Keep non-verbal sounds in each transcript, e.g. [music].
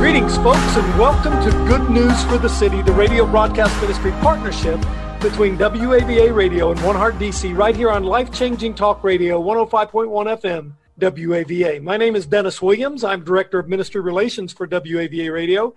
Greetings, folks, and welcome to Good News for the City, the radio broadcast ministry partnership between WAVA Radio and One Heart DC, right here on Life Changing Talk Radio, 105.1 FM, WAVA. My name is Dennis Williams. I'm Director of Ministry Relations for WAVA Radio,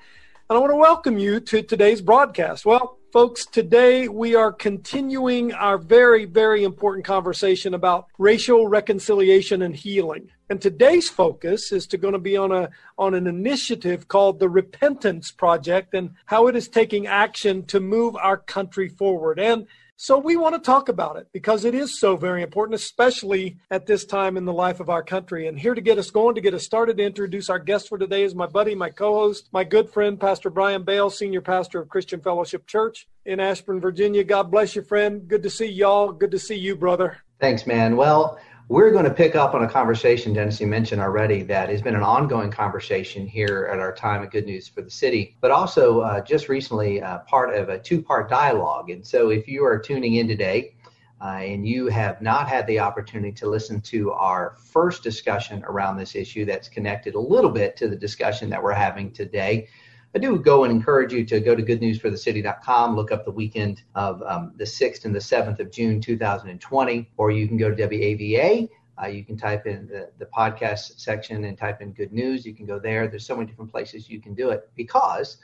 and I want to welcome you to today's broadcast. Well, folks, today we are continuing our very, very important conversation about racial reconciliation and healing. And today's focus is to going to be on a on an initiative called the Repentance Project and how it is taking action to move our country forward. And so we want to talk about it because it is so very important, especially at this time in the life of our country. And here to get us going, to get us started, to introduce our guest for today is my buddy, my co-host, my good friend, Pastor Brian Bale, Senior Pastor of Christian Fellowship Church in Ashburn, Virginia. God bless you, friend. Good to see y'all. Good to see you, brother. Thanks, man. Well, we're going to pick up on a conversation, Dennis, you mentioned already, that has been an ongoing conversation here at our time of Good News for the City, but also uh, just recently uh, part of a two part dialogue. And so if you are tuning in today, uh, and you have not had the opportunity to listen to our first discussion around this issue that's connected a little bit to the discussion that we're having today, I do go and encourage you to go to goodnewsforthecity.com, look up the weekend of um, the 6th and the 7th of June 2020, or you can go to WAVA. Uh, you can type in the, the podcast section and type in good news. You can go there. There's so many different places you can do it because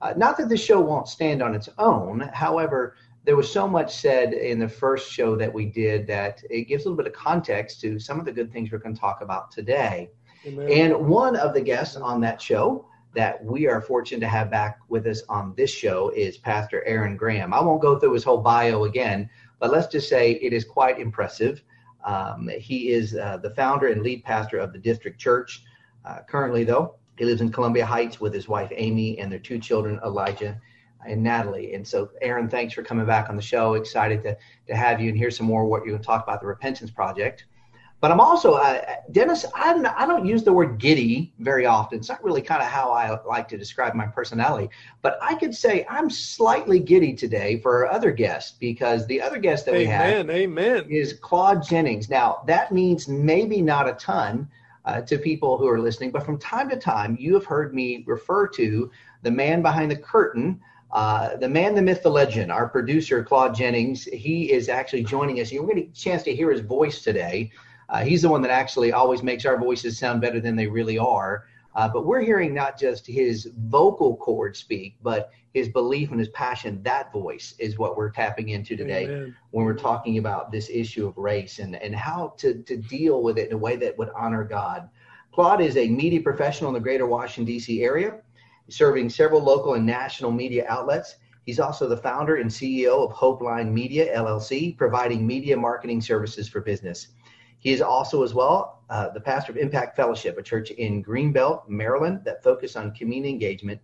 uh, not that the show won't stand on its own. However, there was so much said in the first show that we did that it gives a little bit of context to some of the good things we're going to talk about today. Amen. And one of the guests on that show that we are fortunate to have back with us on this show is Pastor Aaron Graham. I won't go through his whole bio again, but let's just say it is quite impressive. Um, he is uh, the founder and lead pastor of the district church. Uh, currently, though, he lives in Columbia Heights with his wife Amy and their two children, Elijah and Natalie. And so, Aaron, thanks for coming back on the show. Excited to, to have you and hear some more what you're going to talk about the Repentance Project. But I'm also, uh, Dennis, I'm, I don't use the word giddy very often. It's not really kind of how I like to describe my personality. But I could say I'm slightly giddy today for our other guest because the other guest that amen, we have amen. is Claude Jennings. Now, that means maybe not a ton uh, to people who are listening, but from time to time, you have heard me refer to the man behind the curtain. Uh, the man, the myth, the legend, our producer, Claude Jennings, he is actually joining us. You're going to get a chance to hear his voice today. Uh, he's the one that actually always makes our voices sound better than they really are. Uh, but we're hearing not just his vocal cord speak, but his belief and his passion. That voice is what we're tapping into today Amen. when we're talking about this issue of race and, and how to, to deal with it in a way that would honor God. Claude is a media professional in the greater Washington, D.C. area, serving several local and national media outlets. He's also the founder and CEO of Hopeline Media, LLC, providing media marketing services for business. He is also, as well, uh, the pastor of Impact Fellowship, a church in Greenbelt, Maryland, that focus on community engagement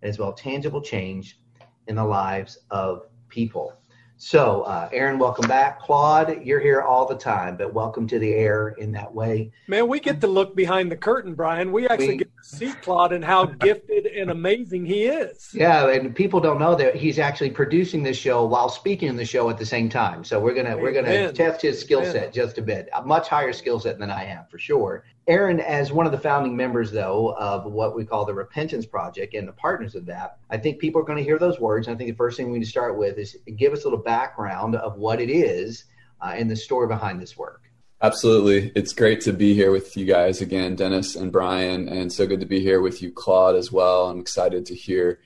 and as well tangible change in the lives of people. So, uh, Aaron, welcome back. Claude, you're here all the time, but welcome to the air in that way. Man, we get to look behind the curtain, Brian. We actually we, get see Claude and how gifted and amazing he is. Yeah, and people don't know that he's actually producing this show while speaking in the show at the same time. So we're gonna Amen. we're gonna test his skill set just a bit. A much higher skill set than I have for sure. Aaron, as one of the founding members, though, of what we call the Repentance Project and the partners of that, I think people are going to hear those words. And I think the first thing we need to start with is give us a little background of what it is uh, and the story behind this work. Absolutely. It's great to be here with you guys again, Dennis and Brian, and so good to be here with you, Claude, as well. I'm excited to hear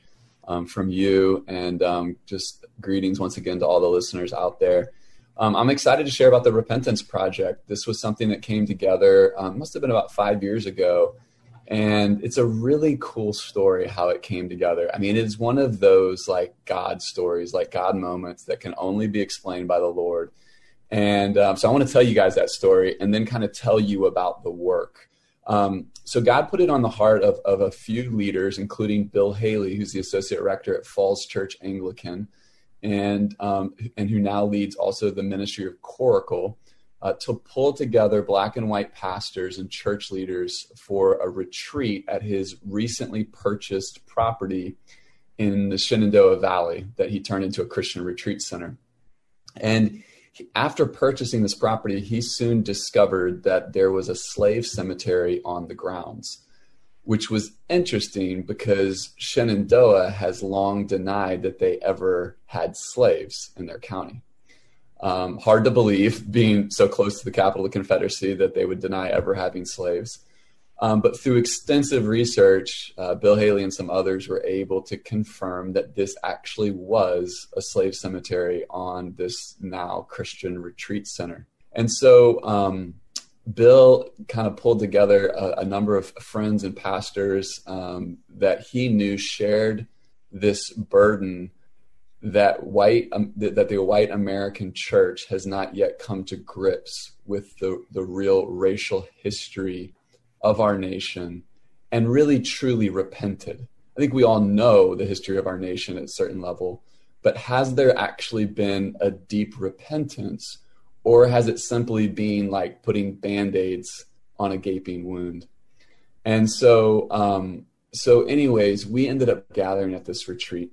um, from you and um, just greetings once again to all the listeners out there. Um, I'm excited to share about the Repentance Project. This was something that came together, um, must have been about five years ago. And it's a really cool story how it came together. I mean, it's one of those like God stories, like God moments that can only be explained by the Lord. And um, so I want to tell you guys that story and then kind of tell you about the work Um, so God put it on the heart of, of a few leaders, including Bill Haley, who's the associate rector at Falls Church Anglican, and um, and who now leads also the ministry of Coracle, uh, to pull together black and white pastors and church leaders for a retreat at his recently purchased property in the Shenandoah Valley that he turned into a Christian retreat center. And after purchasing this property, he soon discovered that there was a slave cemetery on the grounds, which was interesting because Shenandoah has long denied that they ever had slaves in their county. Um, hard to believe, being so close to the capital of the Confederacy, that they would deny ever having slaves. Um, but through extensive research, uh, Bill Haley and some others were able to confirm that this actually was a slave cemetery on this now Christian retreat center. And so um, Bill kind of pulled together a, a, number of friends and pastors um, that he knew shared this burden that white um, th- that the white American church has not yet come to grips with the the real racial history of our nation and really truly repented. I think we all know the history of our nation at a certain level, but has there actually been a deep repentance or has it simply been like putting band-aids on a gaping wound? And so um, so anyways, we ended up gathering at this retreat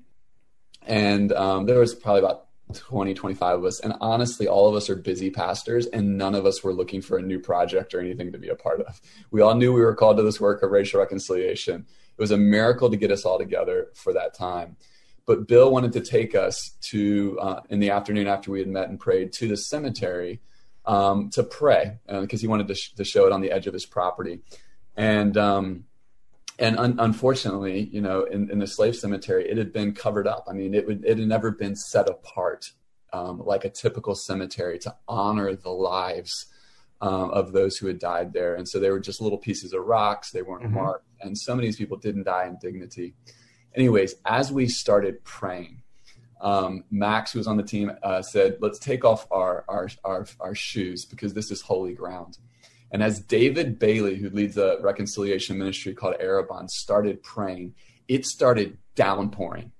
and um, there was probably about 20 25 of us. And honestly all of us are busy pastors and none of us were looking for a new project or anything to be a part of. We all knew we were called to this work of racial reconciliation. It was a miracle to get us all together for that time. But bill wanted to take us to uh, in the afternoon after we had met and prayed to the cemetery um, to pray because uh, he wanted to, sh- to, show it on the edge of his property. And um, and un- unfortunately, you know, in, in, the slave cemetery, it had been covered up. I mean, it would it had never been set apart um, like a typical cemetery to honor the lives um, of those who had died there. And so they were just little pieces of rocks; they weren't mm-hmm. marked, and of these people didn't die in dignity. Anyways, as we started praying, um, Max, who was on the team, uh, said, "Let's take off our, our our our shoes because this is holy ground." And as David Bailey, who leads a reconciliation ministry called Arrabon, started praying, it started downpouring.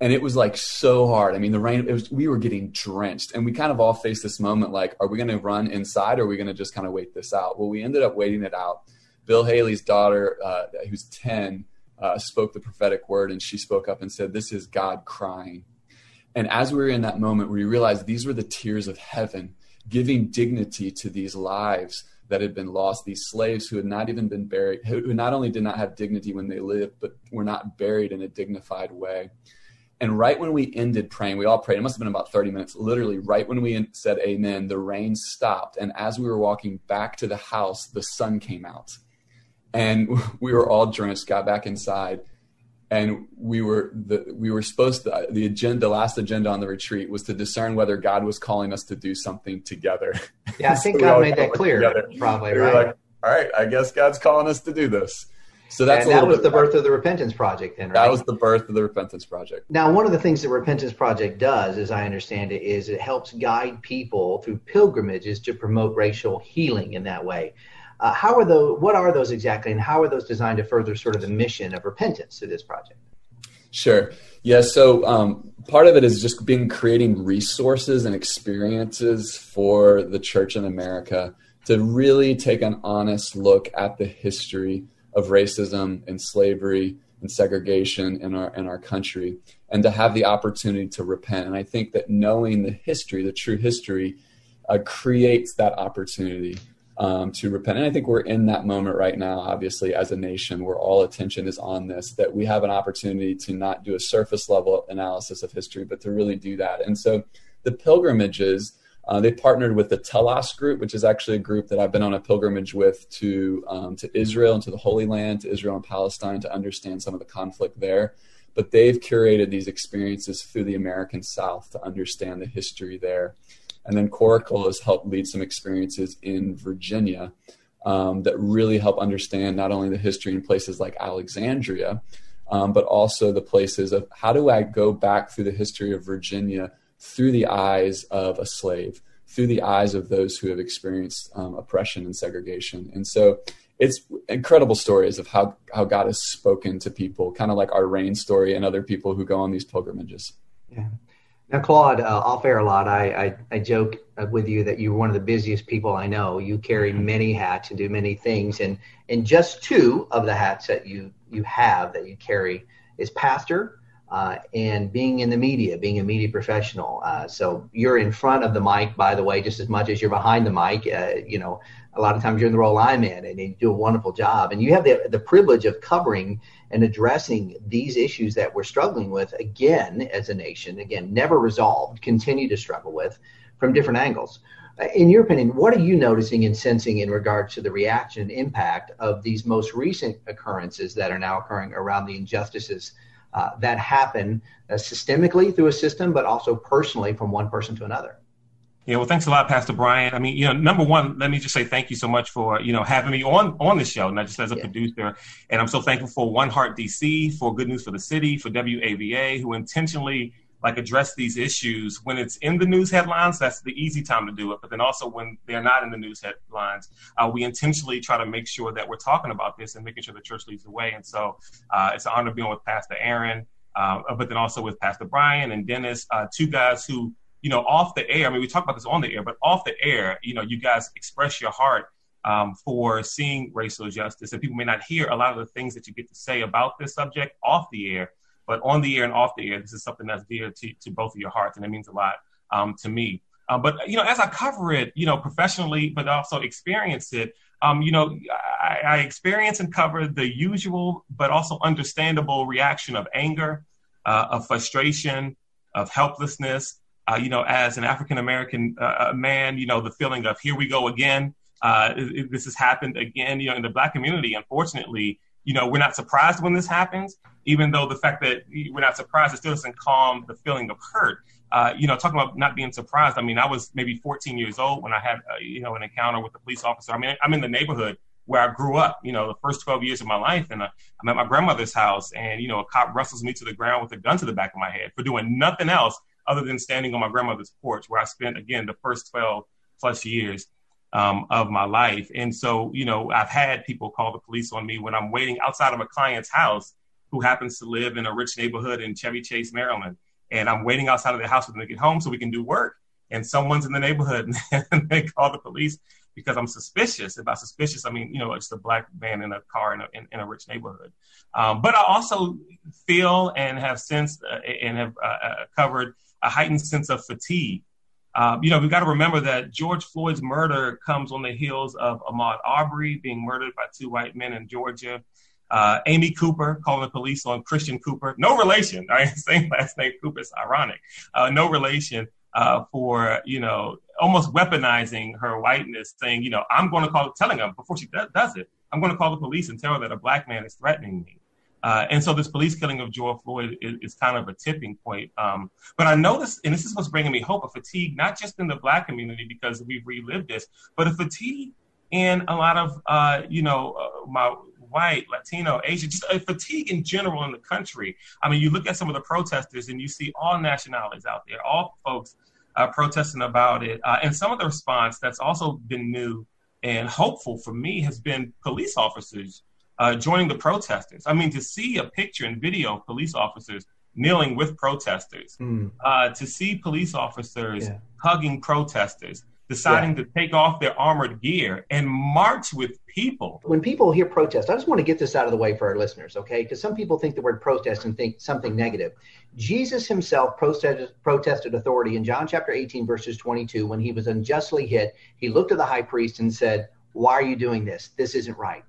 And it was like so hard. I mean, the rain, was, we were getting drenched. And we kind of all faced this moment like, are we going to run inside or are we going to just kind of wait this out? Well, we ended up waiting it out. Bill Haley's daughter, uh, who's 10, uh, spoke the prophetic word and she spoke up and said, This is God crying. And as we were in that moment, we realized these were the tears of heaven giving dignity to these lives that had been lost, these slaves who had not even been buried, who not only did not have dignity when they lived, but were not buried in a dignified way. And right when we ended praying, we all prayed. It must have been about 30 minutes. Literally, right when we said amen, the rain stopped. And as we were walking back to the house, the sun came out. And [laughs] we were all drenched, got back inside and we were the, we were supposed to the agenda the last agenda on the retreat was to discern whether god was calling us to do something together. [laughs] Yeah i think [laughs] so god made that clear together. probably we right? like, all right i guess god's calling us to do this. So that's that was the birth of the repentance project then right? that was the birth of the repentance project. Now one of the things the repentance project does as i understand it is it helps guide people through pilgrimages to promote racial healing in that way uh, how are those? What are those exactly, and how are those designed to further sort of the mission of repentance to this project? Sure. Yeah. So um, part of it is just being creating resources and experiences for the church in America to really take an honest look at the history of racism and slavery and segregation in our in our country, and to have the opportunity to repent. And I think that knowing the history, the true history, uh, creates that opportunity um, to repent. And I think we're in that moment right now, obviously, as a nation where all attention is on this, that we have an opportunity to not do a surface level analysis of history, but to really do that. And so the pilgrimages, uh, they partnered with the Telos group, which is actually a group that I've been on a pilgrimage with to, um, to Israel and to the Holy Land, to Israel and Palestine, to understand some of the conflict there. But they've curated these experiences through the American South to understand the history there. And then Coracle has helped lead some experiences in Virginia um, that really help understand not only the history in places like Alexandria, um, but also the places of how do I go back through the history of Virginia through the eyes of a slave, through the eyes of those who have experienced um, oppression and segregation. And so it's incredible stories of how how God has spoken to people, kind of like our rain story and other people who go on these pilgrimages. Yeah. Now, Claude, uh, off air a lot, I, I, I joke uh, with you that you're one of the busiest people I know. You carry mm-hmm. many hats and do many things, and and just two of the hats that you you have that you carry is pastor uh, and being in the media, being a media professional. Uh, so you're in front of the mic, by the way, just as much as you're behind the mic. Uh, you know, a lot of times you're in the role I'm in, and you do a wonderful job. And you have the the privilege of covering and addressing these issues that we're struggling with again as a nation. Again, never resolved, continue to struggle with from different angles. In your opinion, what are you noticing and sensing in regards to the reaction and impact of these most recent occurrences that are now occurring around the injustices uh, that happen uh, systemically through a system, but also personally from one person to another. Yeah, well, thanks a lot, Pastor Brian. I mean, you know, number one, let me just say thank you so much for you know having me on on the show, not just as a yeah. producer. And I'm so thankful for One Heart DC, for Good News for the City, for WAVA, who intentionally like address these issues when it's in the news headlines that's the easy time to do it but then also when they're not in the news headlines uh, we intentionally try to make sure that we're talking about this and making sure the church leads the way and so uh, it's an honor being with pastor aaron uh, but then also with pastor brian and dennis uh, two guys who you know off the air i mean we talk about this on the air but off the air you know you guys express your heart um, for seeing racial justice and people may not hear a lot of the things that you get to say about this subject off the air but on the air and off the air, this is something that's dear to, to both of your hearts, and it means a lot um, to me. Um, but you know, as I cover it, you know, professionally, but also experience it, um, you know, I, I, experience and cover the usual but also understandable reaction of anger, uh, of frustration, of helplessness. Uh, you know, as an African American uh, man, you know, the feeling of here we go again. Uh, this has happened again. You know, in the Black community, unfortunately, you know, we're not surprised when this happens, even though the fact that we're not surprised, it still doesn't calm the feeling of hurt. Uh, you know, talking about not being surprised. I mean, I was maybe 14 years old when I had, uh, you know, an encounter with a police officer. I mean, I'm in the neighborhood where I grew up, you know, the first 12 years of my life. And uh, I'm at my grandmother's house and, you know, a cop wrestles me to the ground with a gun to the back of my head for doing nothing else other than standing on my grandmother's porch where I spent, again, the first 12 plus years um, of my life. And so, you know, I've had people call the police on me when I'm waiting outside of a client's house who happens to live in a rich neighborhood in Chevy Chase, Maryland. And I'm waiting outside of their house for them to get home so we can do work. And someone's in the neighborhood [laughs] and they call the police because I'm suspicious. If I'm suspicious, I mean, you know, it's a black man in a car in a, in, in a rich neighborhood. Um, but I also feel and have sensed uh, and have uh, uh, covered a heightened sense of fatigue um, you know, we've got to remember that George Floyd's murder comes on the heels of Ahmaud Arbery being murdered by two white men in Georgia. Uh, Amy Cooper calling the police on Christian Cooper, no relation, [laughs] right? Same last name, Cooper. It's ironic. Uh, no relation uh, for you know almost weaponizing her whiteness, saying you know I'm going to call, telling them before she does it, I'm going to call the police and tell her that a black man is threatening me. Uh, and so this police killing of George Floyd is, is kind of a tipping point. Um, but I noticed, and this is what's bringing me hope, a fatigue, not just in the black community because we've relived this, but a fatigue in a lot of, uh, you know, uh, my white, Latino, Asian, just a fatigue in general in the country. I mean, you look at some of the protesters and you see all nationalities out there, all folks uh, protesting about it. Uh, and some of the response that's also been new and hopeful for me has been police officers uh, joining the protesters. I mean, to see a picture and video of police officers kneeling with protesters, mm. uh, to see police officers yeah. hugging protesters, deciding yeah. to take off their armored gear and march with people. When people hear protest, I just want to get this out of the way for our listeners, okay? Because some people think the word protest and think something negative. Jesus himself protested, protested authority in John chapter 18, verses 22. When he was unjustly hit, he looked at the high priest and said, Why are you doing this? This isn't right.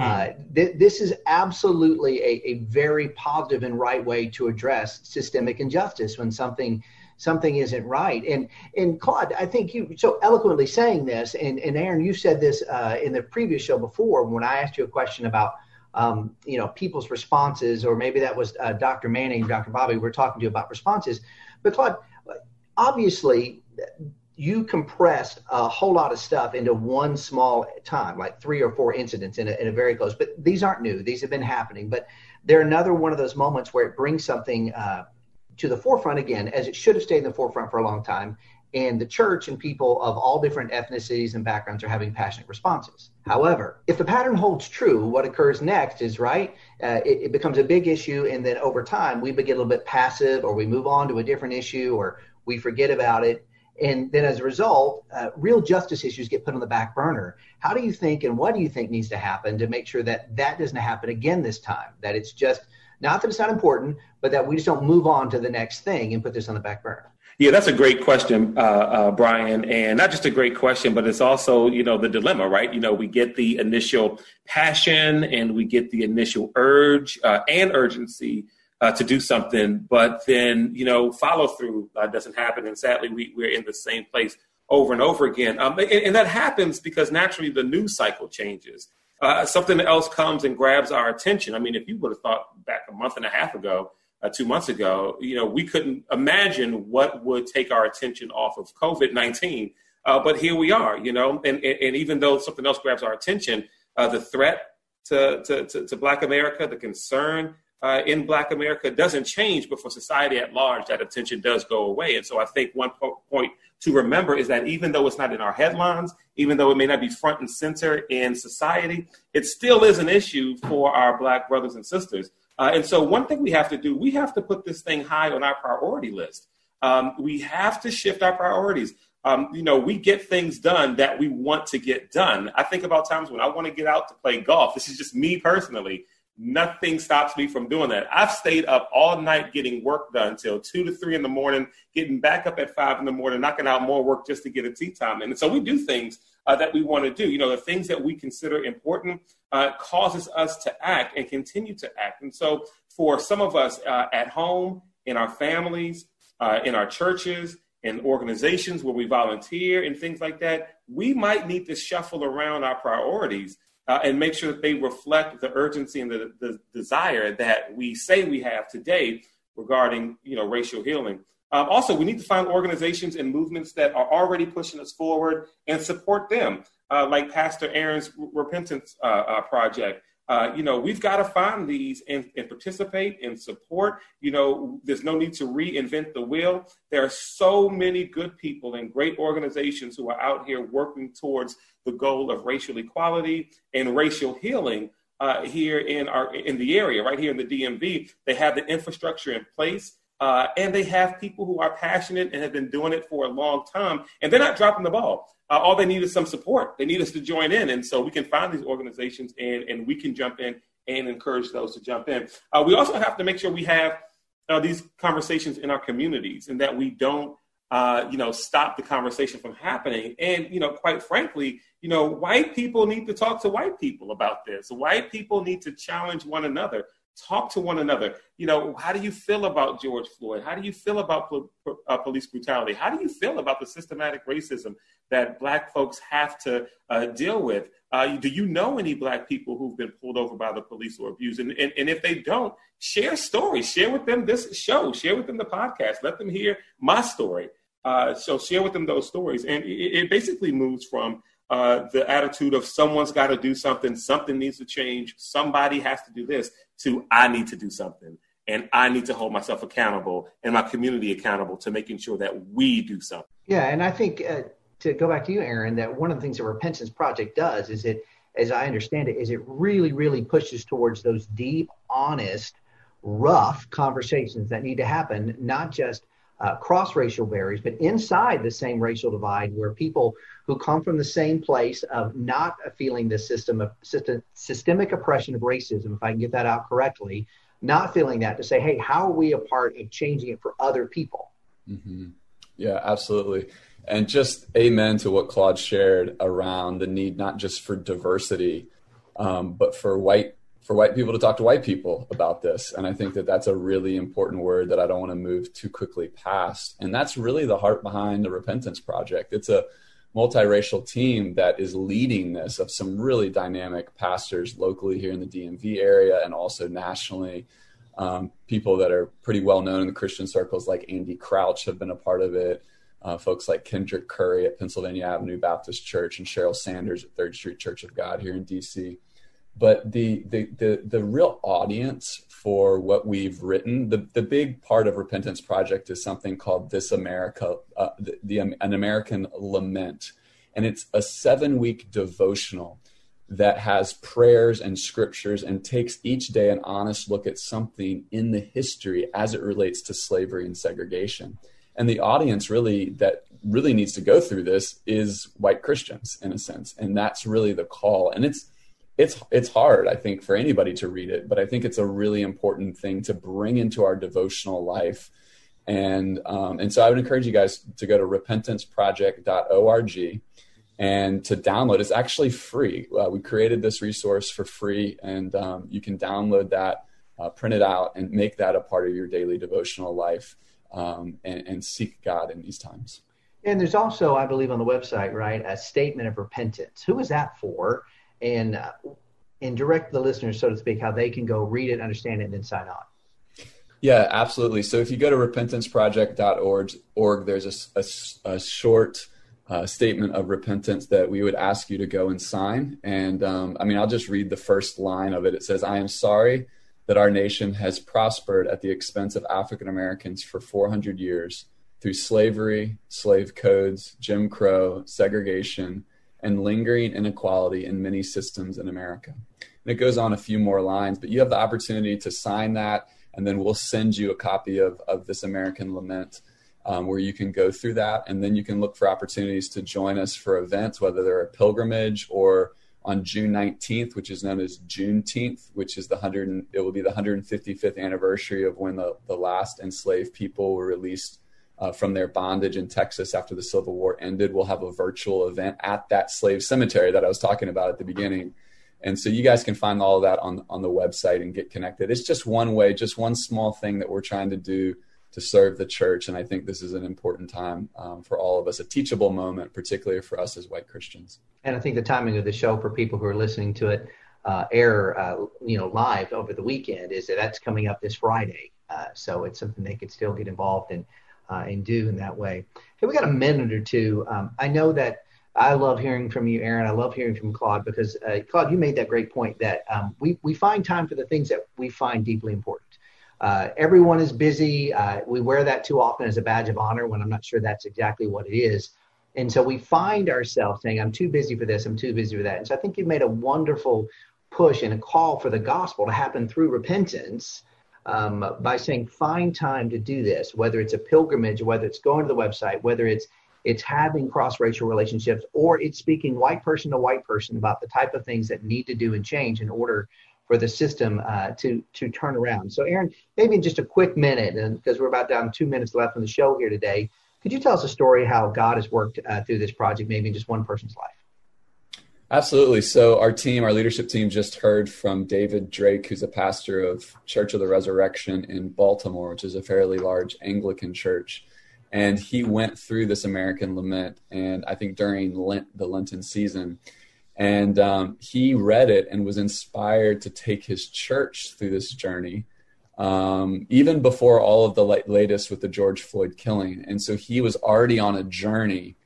Uh, th- this is absolutely a, a, very positive and right way to address systemic injustice when something something isn't right. And and Claude, I think you so eloquently saying this, and, and Aaron, you said this uh, in the previous show before when I asked you a question about um, you know people's responses, or maybe that was uh, Dr. Manning, Dr. Bobby, we we're talking to you about responses. But Claude, obviously you compressed a whole lot of stuff into one small time, like three or four incidents in a, in a very close. But these aren't new; these have been happening. But they're another one of those moments where it brings something uh, to the forefront again, as it should have stayed in the forefront for a long time. and the church and people of all different ethnicities and backgrounds are having passionate responses. However, if the pattern holds true, what occurs next is right, uh, it, it, becomes a big issue, and then over time we get a little bit passive, or we move on to a different issue, or we forget about it. And then as a result, uh, real justice issues get put on the back burner. How do you think, and what do you think needs to happen to make sure that that doesn't happen again this time? That it's just not that it's not important, but that we just don't move on to the next thing and put this on the back burner. Yeah, that's a great question, uh, uh, Brian, and not just a great question, but it's also you know the dilemma, right? You know, we get the initial passion and we get the initial urge uh, and urgency uh, to do something, but then you know follow through uh, doesn't happen, and sadly we, we're in the same place over and over again, um, and, and, that happens because naturally the news cycle changes. Uh, something else comes and grabs our attention. I mean, if you would have thought back a month and a half ago uh, two months ago, you know, we couldn't imagine what would take our attention off of COVID 19. Uh, but here we are, you know, and, and, even though something else grabs our attention, uh, the threat to, to, to, to, Black America, the concern uh, in Black America doesn't change, but for society at large, that attention does go away. And so I think one po- point to remember is that even though it's not in our headlines, even though it may not be front and center in society, it still is an issue for our Black brothers and sisters. Uh, and so, one thing we have to do, we have to put this thing high on our priority list. Um, we have to shift our priorities. Um, you know, we get things done that we want to get done. I think about times when I want to get out to play golf. This is just me personally. Nothing stops me from doing that. I've stayed up all night getting work done till two to three in the morning, getting back up at five in the morning, knocking out more work just to get a tee time. And so we do things uh, that we want to do. You know, the things that we consider important uh, causes us to act and continue to act. And so, for some of us uh, at home, in our families, uh, in our churches, in organizations where we volunteer and things like that, we might need to shuffle around our priorities uh, and make sure that they reflect the urgency and the, the desire that we say we have today regarding, you know, racial healing. Um, also, we need to find organizations and movements that are already pushing us forward and support them, uh, like Pastor Aaron's Repentance uh, uh, Project. Uh, you know, we've got to find these and, and, participate and support. You know, there's no need to reinvent the wheel. There are so many good people and great organizations who are out here working towards the goal of racial equality and racial healing. Uh, here in our in the area, right here in the DMV, they have the infrastructure in place. Uh, and they have people who are passionate and have been doing it for a long time, and they're not dropping the ball. Uh, all they need is some support. They need us to join in, and so we can find these organizations and and we can jump in and encourage those to jump in. Uh, we also have to make sure we have uh, these conversations in our communities, and that we don't, uh, you know, stop the conversation from happening. And you know, quite frankly, you know, white people need to talk to white people about this. White people need to challenge one another talk to one another. You know, how do you feel about George Floyd? How do you feel about uh, police brutality? How do you feel about the systematic racism that Black folks have to uh, deal with? Uh, do you know any Black people who've been pulled over by the police or abused? And, and, and if they don't, share stories. Share with them this show. Share with them the podcast. Let them hear my story. Uh, so share with them those stories. And it, it basically moves from uh, the attitude of someone's got to do something, something needs to change, somebody has to do this, to I need to do something. And I need to hold myself accountable and my community accountable to making sure that we do something. Yeah, and I think uh, to go back to you, Aaron, that one of the things the Repentance Project does is it, as I understand it, is it really, really pushes towards those deep, honest, rough conversations that need to happen, not just uh, cross racial barriers, but inside the same racial divide, where people who come from the same place of not feeling the system of system, systemic oppression of racism, if I can get that out correctly, not feeling that to say, hey, how are we a part of changing it for other people? Mm-hmm. Yeah, absolutely. And just amen to what Claude shared around the need not just for diversity, um, but for white for white people to talk to white people about this. And I think that that's a really important word that I don't want to move too quickly past. And that's really the heart behind the Repentance Project. It's a multiracial team that is leading this of some really dynamic pastors locally here in the DMV area and also nationally. Um, people that are pretty well known in the Christian circles, like Andy Crouch, have been a part of it. Uh, folks like Kendrick Curry at Pennsylvania Avenue Baptist Church and Cheryl Sanders at Third Street Church of God here in DC but the, the the the real audience for what we've written the the big part of repentance project is something called this america uh, the, the an american lament and it's a seven week devotional that has prayers and scriptures and takes each day an honest look at something in the history as it relates to slavery and segregation. And the audience really that really needs to go through this is white Christians in a sense. And that's really the call. And it's it's it's hard, I think, for anybody to read it, but I think it's a really important thing to bring into our devotional life. And um, and so I would encourage you guys to go to repentanceproject.org and to download. It's actually free. Uh, we created this resource for free and um, you can download that uh, print it out and make that a part of your daily devotional life um, and, and, seek god in these times. And there's also i believe on the website right a statement of repentance. Who is that for and uh, and direct the listeners so to speak how they can go read it understand it and then sign on yeah, absolutely. So if you go to repentanceproject.org, org, there's a, a, a short uh, statement of repentance that we would ask you to go and sign. And um, I mean, I'll just read the first line of it. It says, I am sorry that our nation has prospered at the expense of African Americans for 400 years through slavery, slave codes, Jim Crow, segregation, and lingering inequality in many systems in America. And it goes on a few more lines, but you have the opportunity to sign that, and then we'll send you a copy of, of this American Lament um, where you can go through that. And then you can look for opportunities to join us for events, whether they're a pilgrimage or on June 19th, which is known as Juneteenth, which is the 100, it will be the 155th anniversary of when the, the last enslaved people were released uh, from their bondage in Texas after the Civil War ended. We'll have a virtual event at that slave cemetery that I was talking about at the beginning. And so you guys can find all of that on, on the website and get connected. It's just one way, just one small thing that we're trying to do to serve the church. And I think this is an important time um, for all of us, a teachable moment, particularly for us as white Christians. And I think the timing of the show for people who are listening to it uh, air, uh, you know, live over the weekend is that that's coming up this Friday. Uh, so it's something they could still get involved in uh, and do in that way. Hey, we got a minute or two. Um, I know that I love hearing from you, Aaron. I love hearing from Claude because uh, Claude, you made that great point that um, we we find time for the things that we find deeply important. Uh, everyone is busy. Uh, we wear that too often as a badge of honor when I'm not sure that's exactly what it is. And so we find ourselves saying, I'm too busy for this, I'm too busy for that. And so I think you've made a wonderful push and a call for the gospel to happen through repentance um, by saying, find time to do this, whether it's a pilgrimage, whether it's going to the website, whether it's it's having cross-racial relationships or it's speaking white person to white person about the type of things that need to do and change in order for the system uh, to to turn around. So, Aaron, maybe in just a quick minute, and because we're about down two minutes left on the show here today, could you tell us a story how God has worked uh, through this project, maybe in just one person's life? Absolutely. So, our team, our leadership team, just heard from David Drake, who's a pastor of Church of the Resurrection in Baltimore, which is a fairly large Anglican church. And he went through this American lament, and I think during Lent, the Lenten season and um, he read it and was inspired to take his church through this journey, um, even before all of the latest with the George Floyd killing. And so he was already on a journey,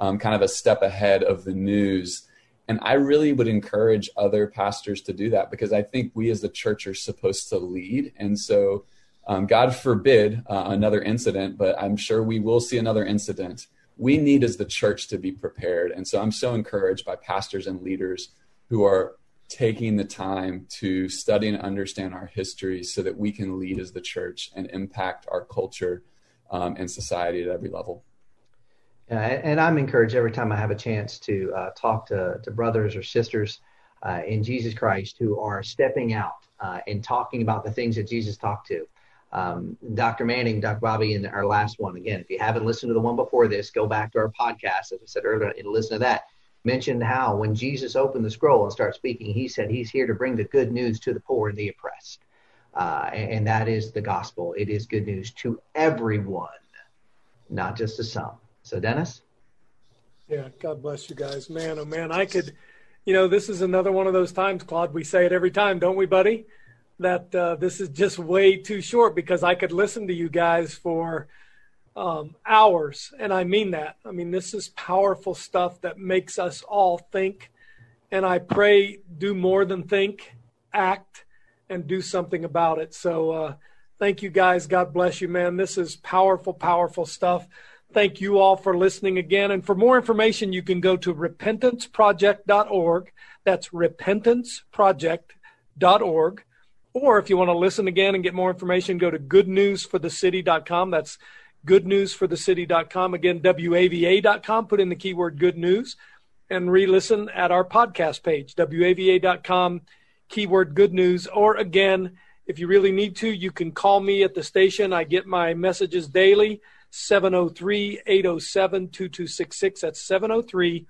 um, kind of a step ahead of the news. And I really would encourage other pastors to do that because I think we as the church are supposed to lead. And so, um, God forbid uh, another incident, but I'm sure we will see another incident we need as the church to be prepared. And so I'm so encouraged by pastors and leaders who are taking the time to study and understand our history so that we can lead as the church and impact our culture um, and society at every level. Uh, and I'm encouraged every time I have a chance to uh, talk to, to brothers or sisters uh, in Jesus Christ who are stepping out uh, and talking about the things that Jesus talked to um, Dr. Manning, Dr. Bobby, in our last one. Again, if you haven't listened to the one before this, go back to our podcast, as I said earlier, and listen to that. Mentioned how when Jesus opened the scroll and started speaking, he said he's here to bring the good news to the poor and the oppressed. Uh, and, and that is the gospel. It is good news to everyone, not just to some. So, Dennis? Yeah, God bless you guys. Man, oh man, I could, you know, this is another one of those times, Claude. We say it every time, don't we, buddy? that uh, this is just way too short because I could listen to you guys for um, hours. And I mean that. I mean, this is powerful stuff that makes us all think and I pray do more than think, act, and do something about it. So, uh, thank you guys. God bless you, man. This is powerful, powerful stuff. Thank you all for listening again. And for more information, you can go to repentanceproject.org. That's repentanceproject.org. Or if you want to listen again and get more information, go to goodnewsforthecity.com. That's goodnewsforthecity.com. Again, WAVA.com. Put in the keyword good news and re listen at our podcast page, WAVA.com, keyword good news. Or again, if you really need to, you can call me at the station. I get my messages daily, 703 807 2266. That's 703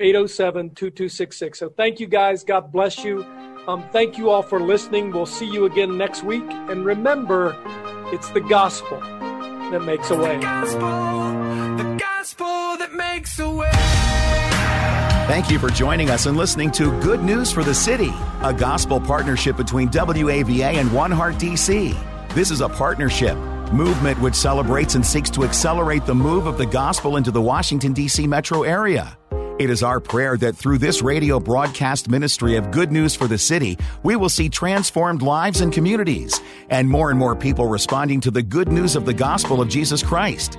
807 2266. So thank you guys. God bless you. Um, thank you all for listening. We'll see you again next week. And remember, it's the gospel that makes a way. The gospel, the gospel that makes a way. Thank you for joining us and listening to Good News for the City, a gospel partnership between WAVA and One Heart DC. This is a partnership movement which celebrates and seeks to accelerate the move of the gospel into the Washington, D.C. metro area. It is our prayer that through this radio broadcast ministry of good news for the city, we will see transformed lives and communities, and more and more people responding to the good news of the gospel of Jesus Christ.